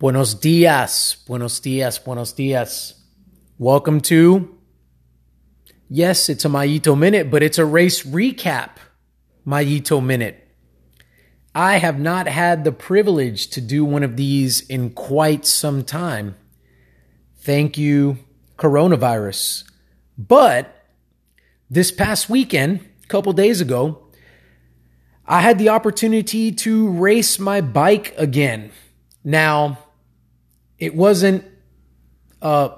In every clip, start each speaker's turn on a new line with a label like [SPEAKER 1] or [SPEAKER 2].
[SPEAKER 1] Buenos dias, buenos dias, buenos dias. Welcome to, yes, it's a Mayito Minute, but it's a race recap Mayito Minute. I have not had the privilege to do one of these in quite some time. Thank you, coronavirus. But this past weekend, a couple days ago, I had the opportunity to race my bike again. Now, it wasn't a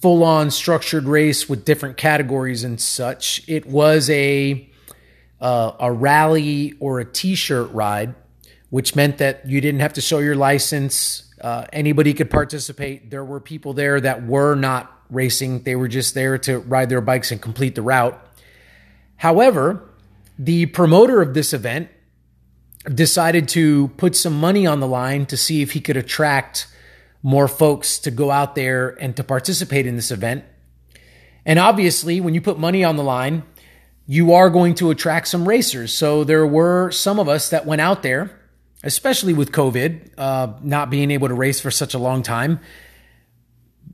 [SPEAKER 1] full on structured race with different categories and such. It was a uh, a rally or a t-shirt ride, which meant that you didn't have to show your license. Uh, anybody could participate. There were people there that were not racing; they were just there to ride their bikes and complete the route. However, the promoter of this event decided to put some money on the line to see if he could attract more folks to go out there and to participate in this event. And obviously, when you put money on the line, you are going to attract some racers. So there were some of us that went out there, especially with COVID, uh, not being able to race for such a long time.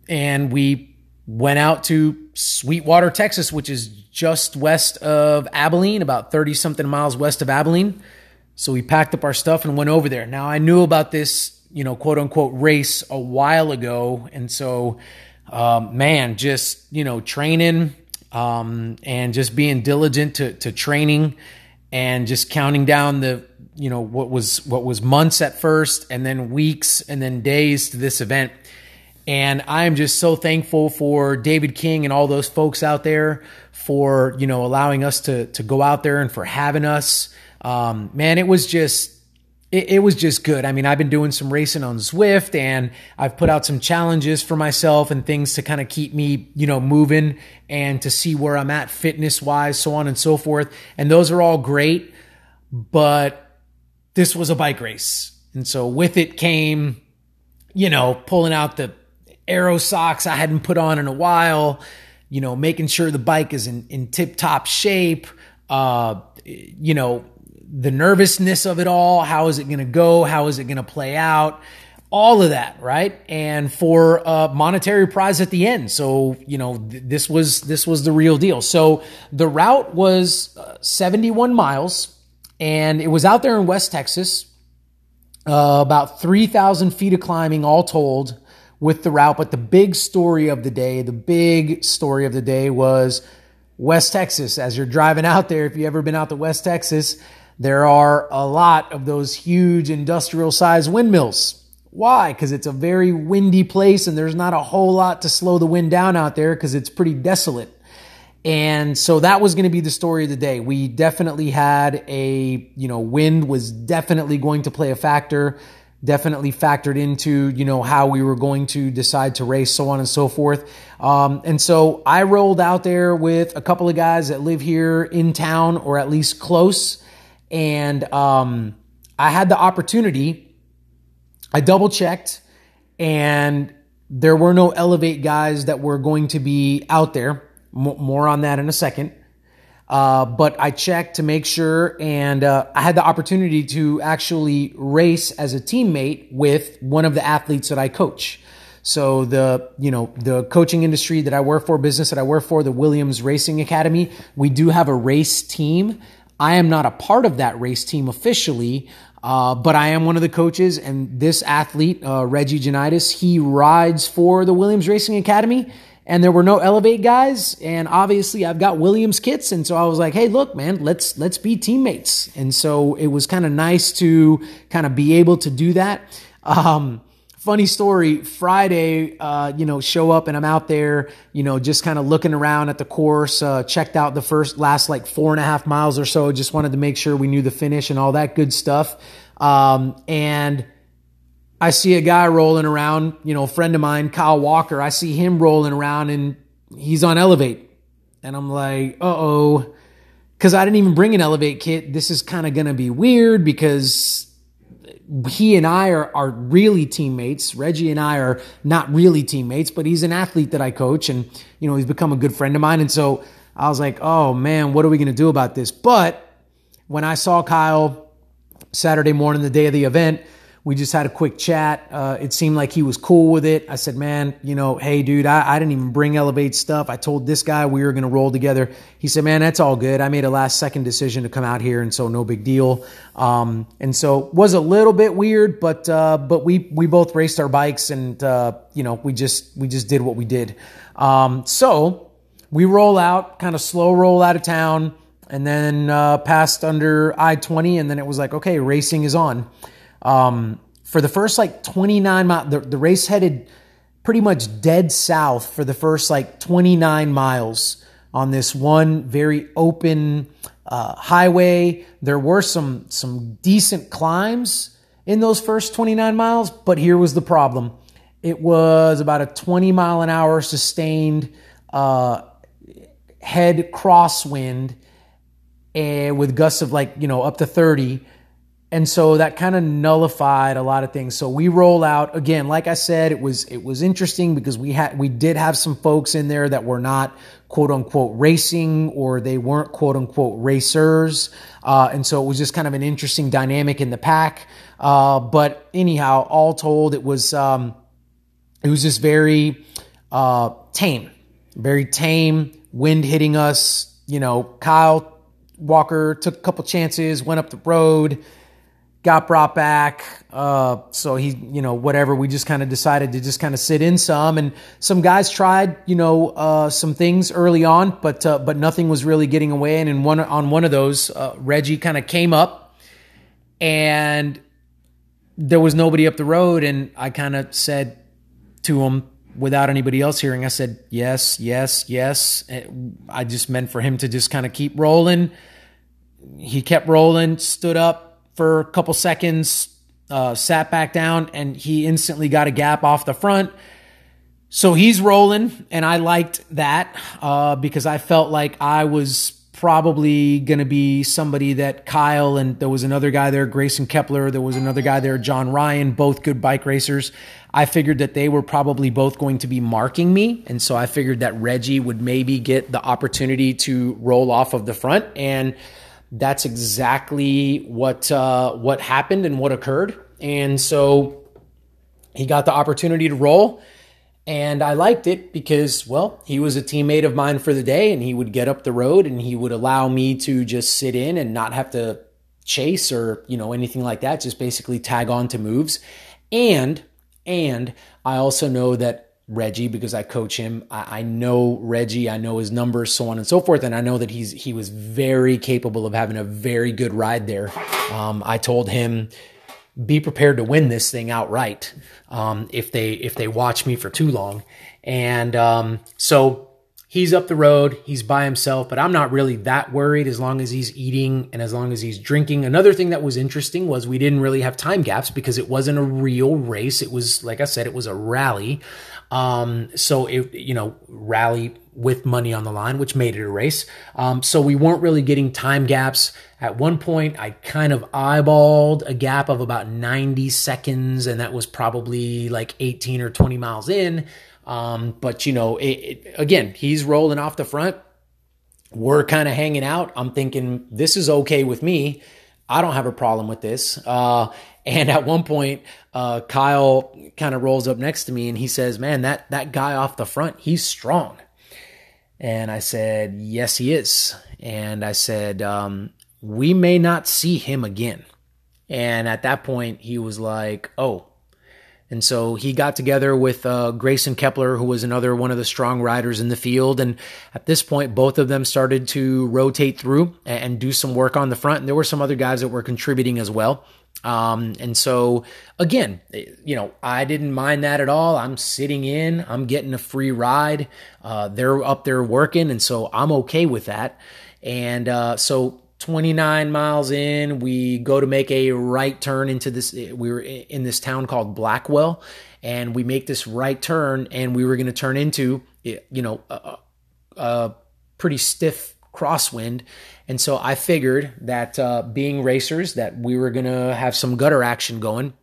[SPEAKER 1] And we went out to Sweetwater, Texas, which is just west of Abilene, about 30 something miles west of Abilene. So we packed up our stuff and went over there. Now I knew about this you know, quote unquote race a while ago. And so, um, man, just, you know, training um, and just being diligent to, to training and just counting down the, you know, what was, what was months at first and then weeks and then days to this event. And I'm just so thankful for David King and all those folks out there for, you know, allowing us to, to go out there and for having us. Um, man, it was just, it, it, was just good. I mean, I've been doing some racing on Zwift and I've put out some challenges for myself and things to kind of keep me, you know, moving and to see where I'm at fitness wise, so on and so forth. And those are all great, but this was a bike race. And so with it came, you know, pulling out the aero socks I hadn't put on in a while, you know, making sure the bike is in, in tip top shape, uh, you know, the nervousness of it all. How is it going to go? How is it going to play out? All of that, right? And for a monetary prize at the end. So, you know, th- this was this was the real deal. So, the route was uh, 71 miles and it was out there in West Texas. Uh, about 3,000 feet of climbing all told with the route. But the big story of the day, the big story of the day was West Texas. As you're driving out there, if you've ever been out to West Texas, there are a lot of those huge industrial sized windmills. Why? Because it's a very windy place and there's not a whole lot to slow the wind down out there because it's pretty desolate. And so that was going to be the story of the day. We definitely had a, you know, wind was definitely going to play a factor, definitely factored into, you know, how we were going to decide to race, so on and so forth. Um, and so I rolled out there with a couple of guys that live here in town or at least close and um, I had the opportunity. I double checked, and there were no Elevate guys that were going to be out there. M- more on that in a second. Uh, but I checked to make sure, and uh, I had the opportunity to actually race as a teammate with one of the athletes that I coach. So the you know the coaching industry that I work for, business that I work for, the Williams Racing Academy, we do have a race team I am not a part of that race team officially, uh, but I am one of the coaches. And this athlete, uh, Reggie Janitis, he rides for the Williams Racing Academy. And there were no Elevate guys, and obviously I've got Williams kits, and so I was like, "Hey, look, man, let's let's be teammates." And so it was kind of nice to kind of be able to do that. Um, funny story friday uh, you know show up and i'm out there you know just kind of looking around at the course uh, checked out the first last like four and a half miles or so just wanted to make sure we knew the finish and all that good stuff. Um, and i see a guy rolling around you know a friend of mine kyle walker i see him rolling around and he's on elevate. And i'm like uh-oh because i didn't even bring an elevate kit. This is kind of to be weird because he and I are, are really teammates. Reggie and I are not really teammates, but he's an athlete that I coach and, you know, he's become a good friend of mine. And so I was like, oh man, what are we going to do about this? But when I saw Kyle Saturday morning, the day of the event, We just had a quick chat. Uh, it seemed like he was cool with it. I said, man, you know, hey, dude, I, I didn't even bring Elevate stuff. I told this guy we were going to roll together. He said, man, that's all good. I made a last second decision to come out here, and so no big deal. Um, and so was a little bit weird, but uh, but we we both raced our bikes, and uh, you know, we just we just did what we did. Um, so we roll out, kind of slow roll out of town, and then uh, passed under I twenty, and then it was like, okay, racing is on. Um, for the first like 29 miles, the, the race headed pretty much dead south for the first like 29 miles on this one very open uh, highway. There were some some decent climbs in those first 29 miles, but here was the problem. It was about a 20 mile an hour sustained uh, head crosswind and eh, with gusts of like you know up to 30 and so that kind of nullified a lot of things. So we roll out again like i said it was it was interesting because we had we did have some folks in there that were not quote unquote racing or they weren't quote unquote racers. Uh, and so it was just kind of an interesting dynamic in the pack. Uh, but anyhow all told it was um, it was just very uh, tame. Very tame. Wind hitting us you know kyle walker took a couple chances went up the road got brought back. Uh, so he, you know, whatever. We just kind of decided to just kind of sit in some, and some guys tried, you know, uh, some things early on, but uh, but nothing was really getting away. And in one on one of those, uh, Reggie kind of came up, and there was nobody up the road, and I kind of said to him without anybody else hearing, I said yes, yes, yes. I just meant for him to just kind of keep rolling. He kept rolling, stood up, for a couple seconds, uh, sat back down, and he instantly got a gap off the front. So he's rolling, and I liked that uh, because I felt like I was probably going to be somebody that Kyle and there was another guy there, Grayson Kepler. There was another guy there, John Ryan, both good bike racers. I figured that they were probably both going to be marking me. And so I figured that Reggie would maybe get the opportunity to roll off of the front. And that's exactly what uh, what happened and what occurred. And so he got the opportunity to roll. And I liked it because, well, he was a teammate of mine for the day and he would get up the road and he would allow me to just sit in and not have to chase or, you know, anything like that, just basically tag on to moves. And, and I also know that Reggie because I coach him. I, I, know Reggie. I know his numbers, so on and so forth, and I know that he's he was very capable of having a very good ride there. Um, I told him, be prepared to win this thing outright um, if they if they watch me for too long, and um, so he's up the road. He's by himself, but I'm not really that worried as long as he's eating and as long as he's drinking. Another thing that was interesting was we didn't really have time gaps because it wasn't a real race. It was like I said, it was a rally. Um, so it, you know, rally with money on the line, which made it a race. Um, so we weren't really getting time gaps. At one point, I kind of eyeballed a gap of about 90 seconds, and that was probably like 18 or 20 miles in. Um, but you know, it, it, again, he's rolling off the front. We're kind of hanging out. I'm thinking this is okay with me. I don't have a problem with this. Uh, and at one point, uh, Kyle kind of rolls up next to me and he says, "Man, that that guy off the front, he's strong." And I said, "Yes, he is." And I said, um, "We may not see him again." And at that point, he was like, "Oh." And so he got together with uh, Grayson Kepler, who was another one of the strong riders in the field. And at this point, both of them started to rotate through and do some work on the front. And there were some other guys that were contributing as well. Um, and so again, you know, I didn't mind that at all. I'm sitting in, I'm getting a free ride. Uh, they're up there working, and so I'm okay with that. And uh, so 29 miles in, we go to make a right turn into this. We were in this town called Blackwell, and we make this right turn, and we were going to turn into, you know, a, a pretty stiff crosswind and so I figured that uh, being racers, that we were going to have some gutter action going.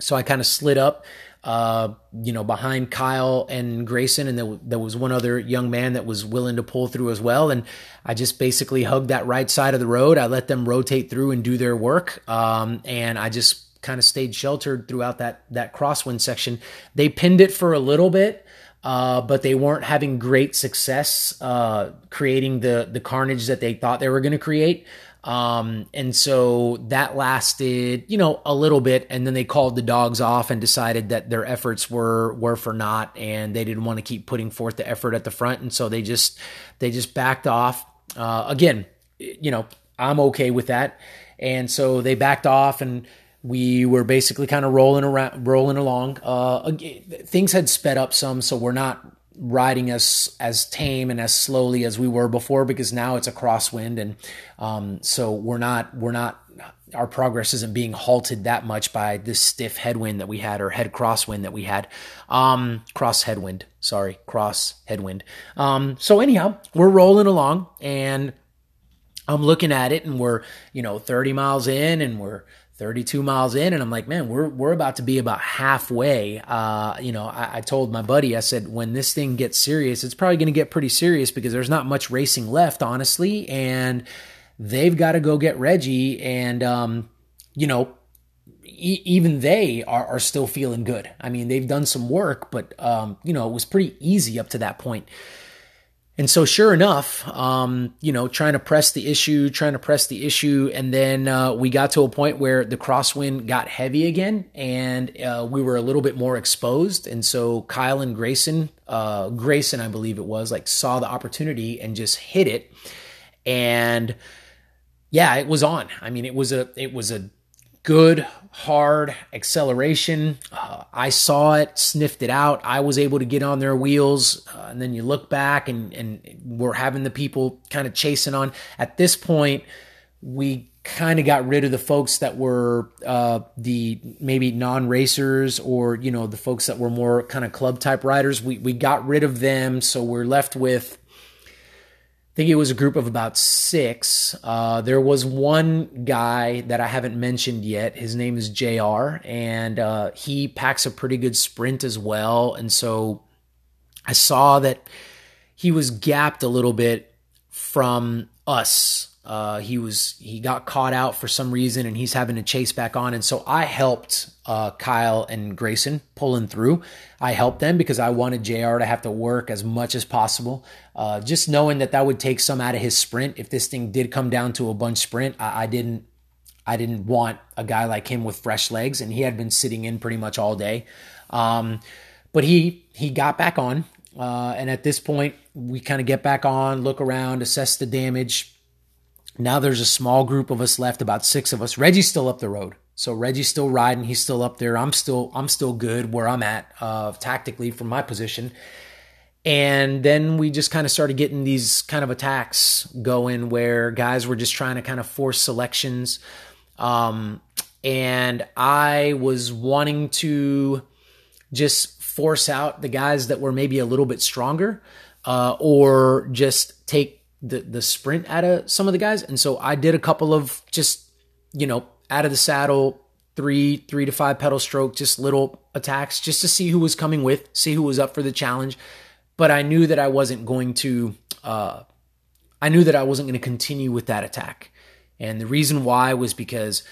[SPEAKER 1] So I kind of slid up, uh, you know, behind Kyle and Grayson, and there, there was one other young man that was willing to pull through as well. And I just basically hugged that right side of the road. I let them rotate through and do their work, um, and I just kind of stayed sheltered throughout that that crosswind section. They pinned it for a little bit, uh, but they weren't having great success uh, creating the the carnage that they thought they were going to create. Um, and so that lasted, you know, a little bit, and then they called the dogs off and decided that their efforts were were for naught, and they didn't want to keep putting forth the effort at the front, and so they just they just backed off. Uh, again, you know, I'm okay with that, and so they backed off and we were basically kind of rolling around, rolling along. Uh, things had sped up some, so we're not riding as as tame and as slowly as we were before because now it's a crosswind, and um, so we're not we're not our progress isn't being halted that much by this stiff headwind that we had or head crosswind that we had. Um, cross headwind, sorry, cross headwind. Um, so anyhow, we're rolling along and I'm looking at it and we're, you know, 30 miles in and we're 32 miles in and I'm like, man, we're we're about to be about halfway. Uh, you know, I, I, told my buddy, I said, when this thing gets serious, it's probably gonna get pretty serious because there's not much racing left, honestly, and they've got to go get Reggie and um, you know, e- even they are, are still feeling good. I mean, they've done some work, but um, you know, it was pretty easy up to that point. And so, sure enough, um, you know, trying to press the issue, trying to press the issue, and then uh, we got to a point where the crosswind got heavy again, and uh, we were a little bit more exposed. And so, Kyle and Grayson, uh, Grayson, I believe it was, like saw the opportunity and just hit it, and yeah, it was on. I mean, it was a it was a good hard acceleration. Uh, I saw it, sniffed it out. I was able to get on their wheels, uh, and then you look back and and we're having the people kind of chasing on. At this point, we kind of got rid of the folks that were uh, the maybe non-racers or you know the folks that were more kind of club type riders. We we got rid of them, so we're left with I think it was a group of about six. Uh, there was one guy that I haven't mentioned yet. His name is JR, and uh, he packs a pretty good sprint as well. And so I saw that he was gapped a little bit from us uh, he was he got caught out for some reason, and he's having to chase back on. And so I helped uh, Kyle and Grayson pulling through. I helped them because I wanted JR to have to work as much as possible. Uh, just knowing that that would take some out of his sprint. If this thing did come down to a bunch sprint, I, I didn't I didn't want a guy like him with fresh legs, and he had been sitting in pretty much all day. Um, but he he got back on, uh, and at this point, we kind of get back on, look around, assess the damage now there's a small group of us left, about six of us. Reggie's still up the road. So Reggie's still riding. He's still up there. I'm still I'm still good where I'm at uh, tactically from my position. And then we just kind of started getting these kind of attacks going where guys were just trying to kind of force selections. Um, and I was wanting to just force out the guys that were maybe a little bit stronger uh, or just take the the sprint out of some of the guys. And so I did a couple of just, you know, out of the saddle, three, three to five pedal stroke, just little attacks just to see who was coming with, see who was up for the challenge. But I knew that I wasn't going to uh I knew that I wasn't going to continue with that attack. And the reason why was because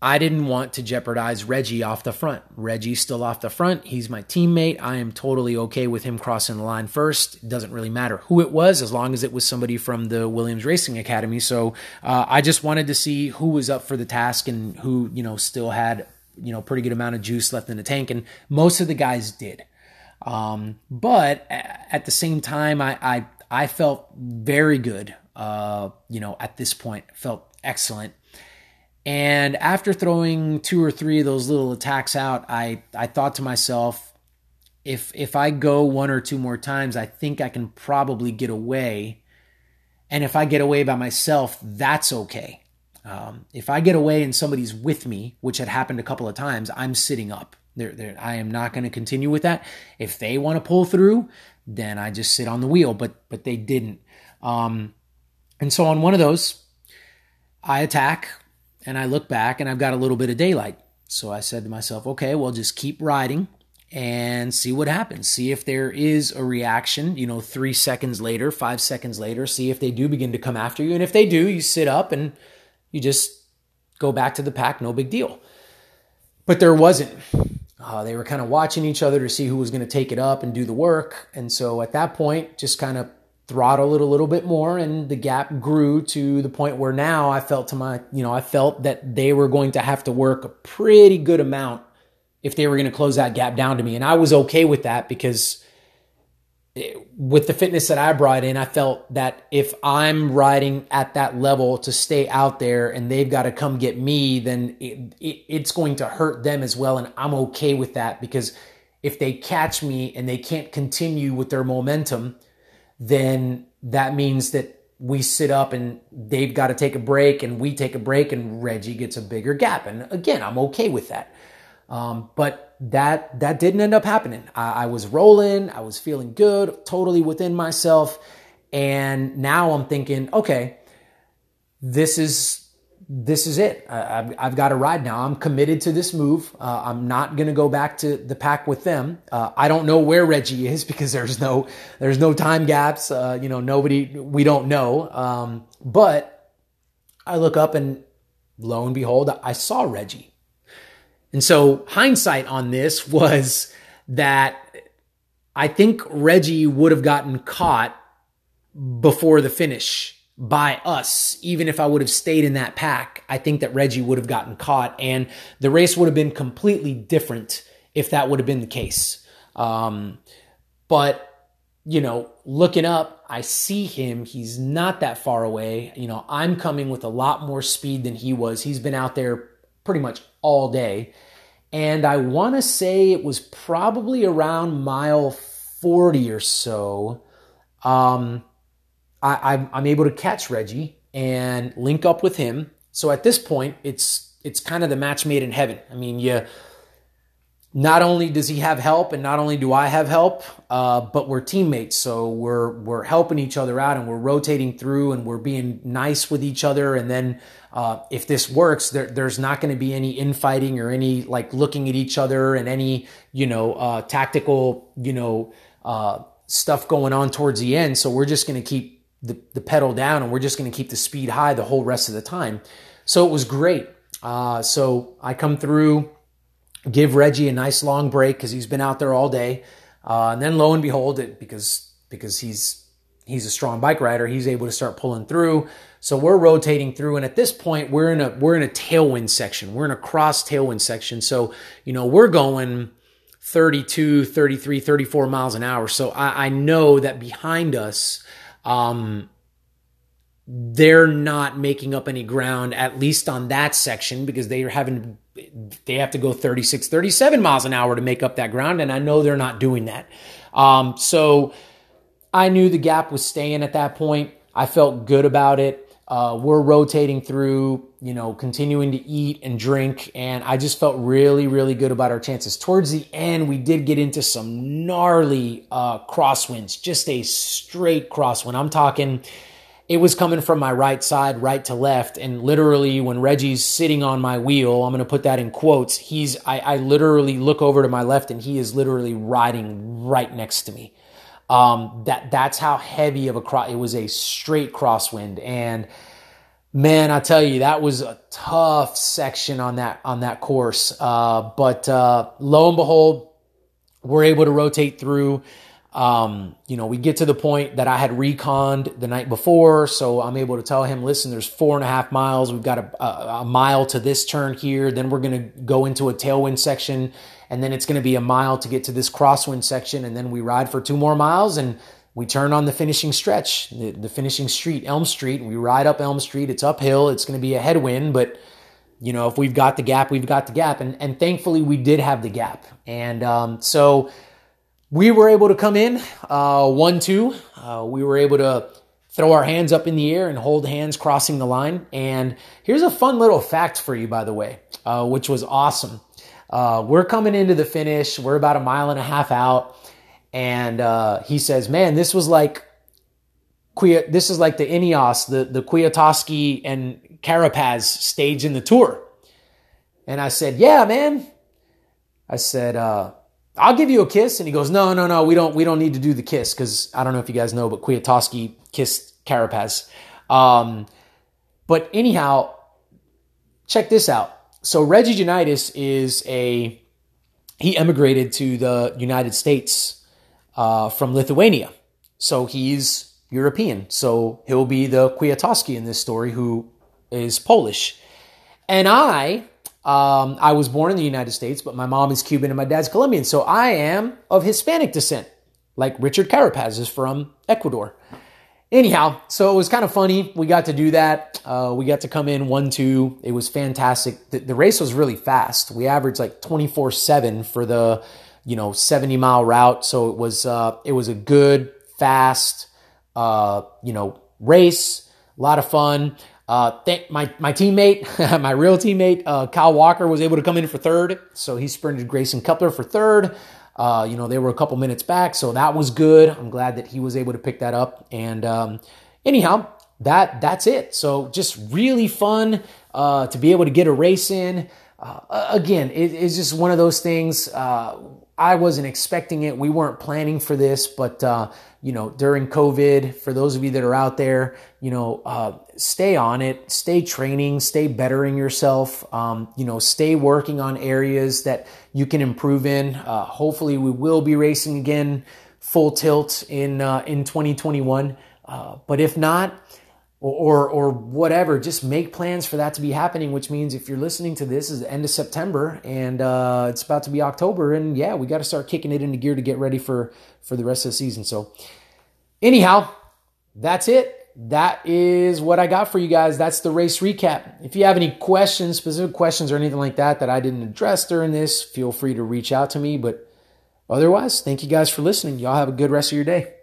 [SPEAKER 1] I didn't want to jeopardize Reggie off the front. Reggie's still off the front. He's my teammate. I am totally okay with him crossing the line first. It doesn't really matter who it was as long as it was somebody from the Williams Racing Academy. So uh, I just wanted to see who was up for the task and who, you know, still had, you know, pretty good amount of juice left in the tank. And most of the guys did. Um, but at the same time, I, I, I felt very good, uh, you know, at this point, felt excellent and after throwing two or three of those little attacks out, I, I thought to myself, if if I go one or two more times, I think I can probably get away. And if I get away by myself, that's okay. Um, if I get away and somebody's with me, which had happened a couple of times, I'm sitting up. They're, they're, I am not going to continue with that. If they want to pull through, then I just sit on the wheel. But but they didn't. Um, and so on one of those, I attack and I look back and I've got a little bit of daylight. So I said to myself, okay, well, just keep riding and see what happens. See if there is a reaction, you know, three seconds later, five seconds later, see if they do begin to come after you. And if they do, you sit up and you just go back to the pack, no big deal. but there wasn't. Uh, they were kind of watching each other to see who was going to take it up and do the work. And so at that point, just kind of throttle it a little bit more and the gap grew to the point where now I felt to my, you know, I felt that they were going to have to work a pretty good amount if they were going to close that gap down to me. And I was okay with that because with the fitness that I brought in, I felt that if I'm riding at that level to stay out there and they've got to come get me, then it, it, it's going to hurt them as well. And I'm okay with that because if they catch me and they can't continue with their momentum, then that means that we sit up and they've got to take a break and we take a break and Reggie gets a bigger gap. And again, I'm okay with that. Um, but that that didn't end up happening. I, I was rolling, I was feeling good, totally within myself, and now I'm thinking, okay, this is this is it. I, have I've got to ride now. I'm committed to this move. Uh, I'm not going to go back to the pack with them. Uh, I don't know where Reggie is because there's no there's no time gaps. Uh, you know, nobody we don't know. Um, but I look up and lo and behold, I saw Reggie. And so hindsight on this was that I think Reggie would have gotten caught before the finish by us. Even if I would have stayed in that pack, I think that Reggie would have gotten caught and the race would have been completely different if that would have been the case. Um, but you know, looking up, I see him. He's not that far away. You know, I'm coming with a lot more speed than he was. He's been out there pretty much all day. And I want to say it was probably around mile 40 or so. Um, I, am able to catch Reggie and link up with him. So at this point, it's it's kind of the match made in heaven. I mean, you not only does he have help, and not only do I have help, uh, but we're teammates. So we're we're helping each other out, and we're rotating through, and we're being nice with each other. And then uh, if this works, there, there's not going to be any infighting or any like looking at each other and any you know uh, tactical you know uh, stuff going on towards the end. So we're just going to keep the, the pedal down, and we're just going to keep the speed high the whole rest of the time. So it was great. Uh, so I come through give Reggie a nice long break because he's been out there all day. Uh, and then lo and behold, it because because he's he's a strong bike rider, he's able to start pulling through. So we're rotating through, and at this point, we're in a we're in a tailwind section. We're in a cross tailwind section. So you know we're going 32, 33, 34 miles an hour. So I, I know that behind us, um, they're not making up any ground, at least on that section, because they are having they have to go 36, 37 miles an hour to make up that ground. And I know they're not doing that. Um, so I knew the gap was staying at that point. I felt good about it. Uh, we're rotating through, you know, continuing to eat and drink. And I just felt really, really good about our chances. Towards the end, we did get into some gnarly uh, crosswinds, just a straight crosswind. I'm talking it was coming from my right side, right to left. And literally, when Reggie's sitting on my wheel, I'm going to put that in quotes. He's, I, I literally look over to my left and he is literally riding right next to me. Um, that, that's how heavy of a cross, it was a straight crosswind. And man, I tell you, that was a tough section on that, on that course. Uh, but, uh, lo and behold, we're able to rotate through. Um, you know, we get to the point that I had reconned the night before, so I'm able to tell him, listen, there's four and a half miles. We've got a, a, a mile to this turn here. Then we're going to go into a tailwind section, and then it's going to be a mile to get to this crosswind section, and then we ride for two more miles, and we turn on the finishing stretch, the, the finishing street, Elm Street. We ride up Elm Street. It's uphill. It's going to be a headwind, but you know, if we've got the gap, we've got the gap, and and thankfully we did have the gap, and um, so we were able to come in uh, 1 2. Uh, we were able to throw our hands up in the air and hold hands crossing the line. And here's a fun little fact for you, by the way, uh, which was awesome. Uh, we're coming into the finish. We're about a mile and a half out. And uh, he says, Man, this was like. This is like the Ineos, the, the Kwiatkowski and Carapaz stage in the tour. And I said, Yeah, man. I said, uh, I'll give you a kiss. And he goes, no, no, no, we don't, we don't need to do the kiss. Cause I don't know if you guys know, but Kwiatkowski kissed Carapaz. Um, but anyhow, check this out. So Reggie Janitis is a he emigrated to the United States uh, from Lithuania, so he's European. So he'll be the Kwiatkowski in this story, who is Polish. And I, um, I was born in the United States, but my mom is Cuban and my dad's Colombian. So I am of Hispanic descent, like Richard Carapaz is from Ecuador. Anyhow, so it was kind of funny. We got to do that. Uh, we got to come in one, two. It was fantastic. The, the race was really fast. We averaged like 24 seven for the, you know, 70 mile route. So it was, uh, it was a good, fast, uh, you know, race. A lot of fun. Uh, thank my my teammate, my real teammate, uh, Kyle Walker was able to come in for third, so he sprinted Grayson Cutler for third. Uh, you know, they were a couple minutes back, so that was good. I'm glad that he was able to pick that up. And um, anyhow, that that's it. So just really fun uh, to be able to get a race in. Uh, again, it, it's just one of those things. I wasn't expecting it. We weren't planning for this, but uh, you know, during COVID, for those of you that are out there, you know, uh, stay on it, stay training, stay bettering yourself, um, you know, stay working on areas that you can improve in. Uh, hopefully, we will be racing again full tilt in uh, in 2021. Uh, but if not, or, or, whatever, just make plans for that to be happening. Which means if you're listening to this is the end of September and uh, it's about to be October, and yeah, we got to start kicking it into gear to get ready for for the rest of the season. So Anyhow, that's it. That is what I got for you guys. That's the race recap. If you have any questions, specific questions or anything like that that I didn't address during this, feel free to reach out to me. But otherwise, thank you guys for listening. Y'all have a good rest of your day.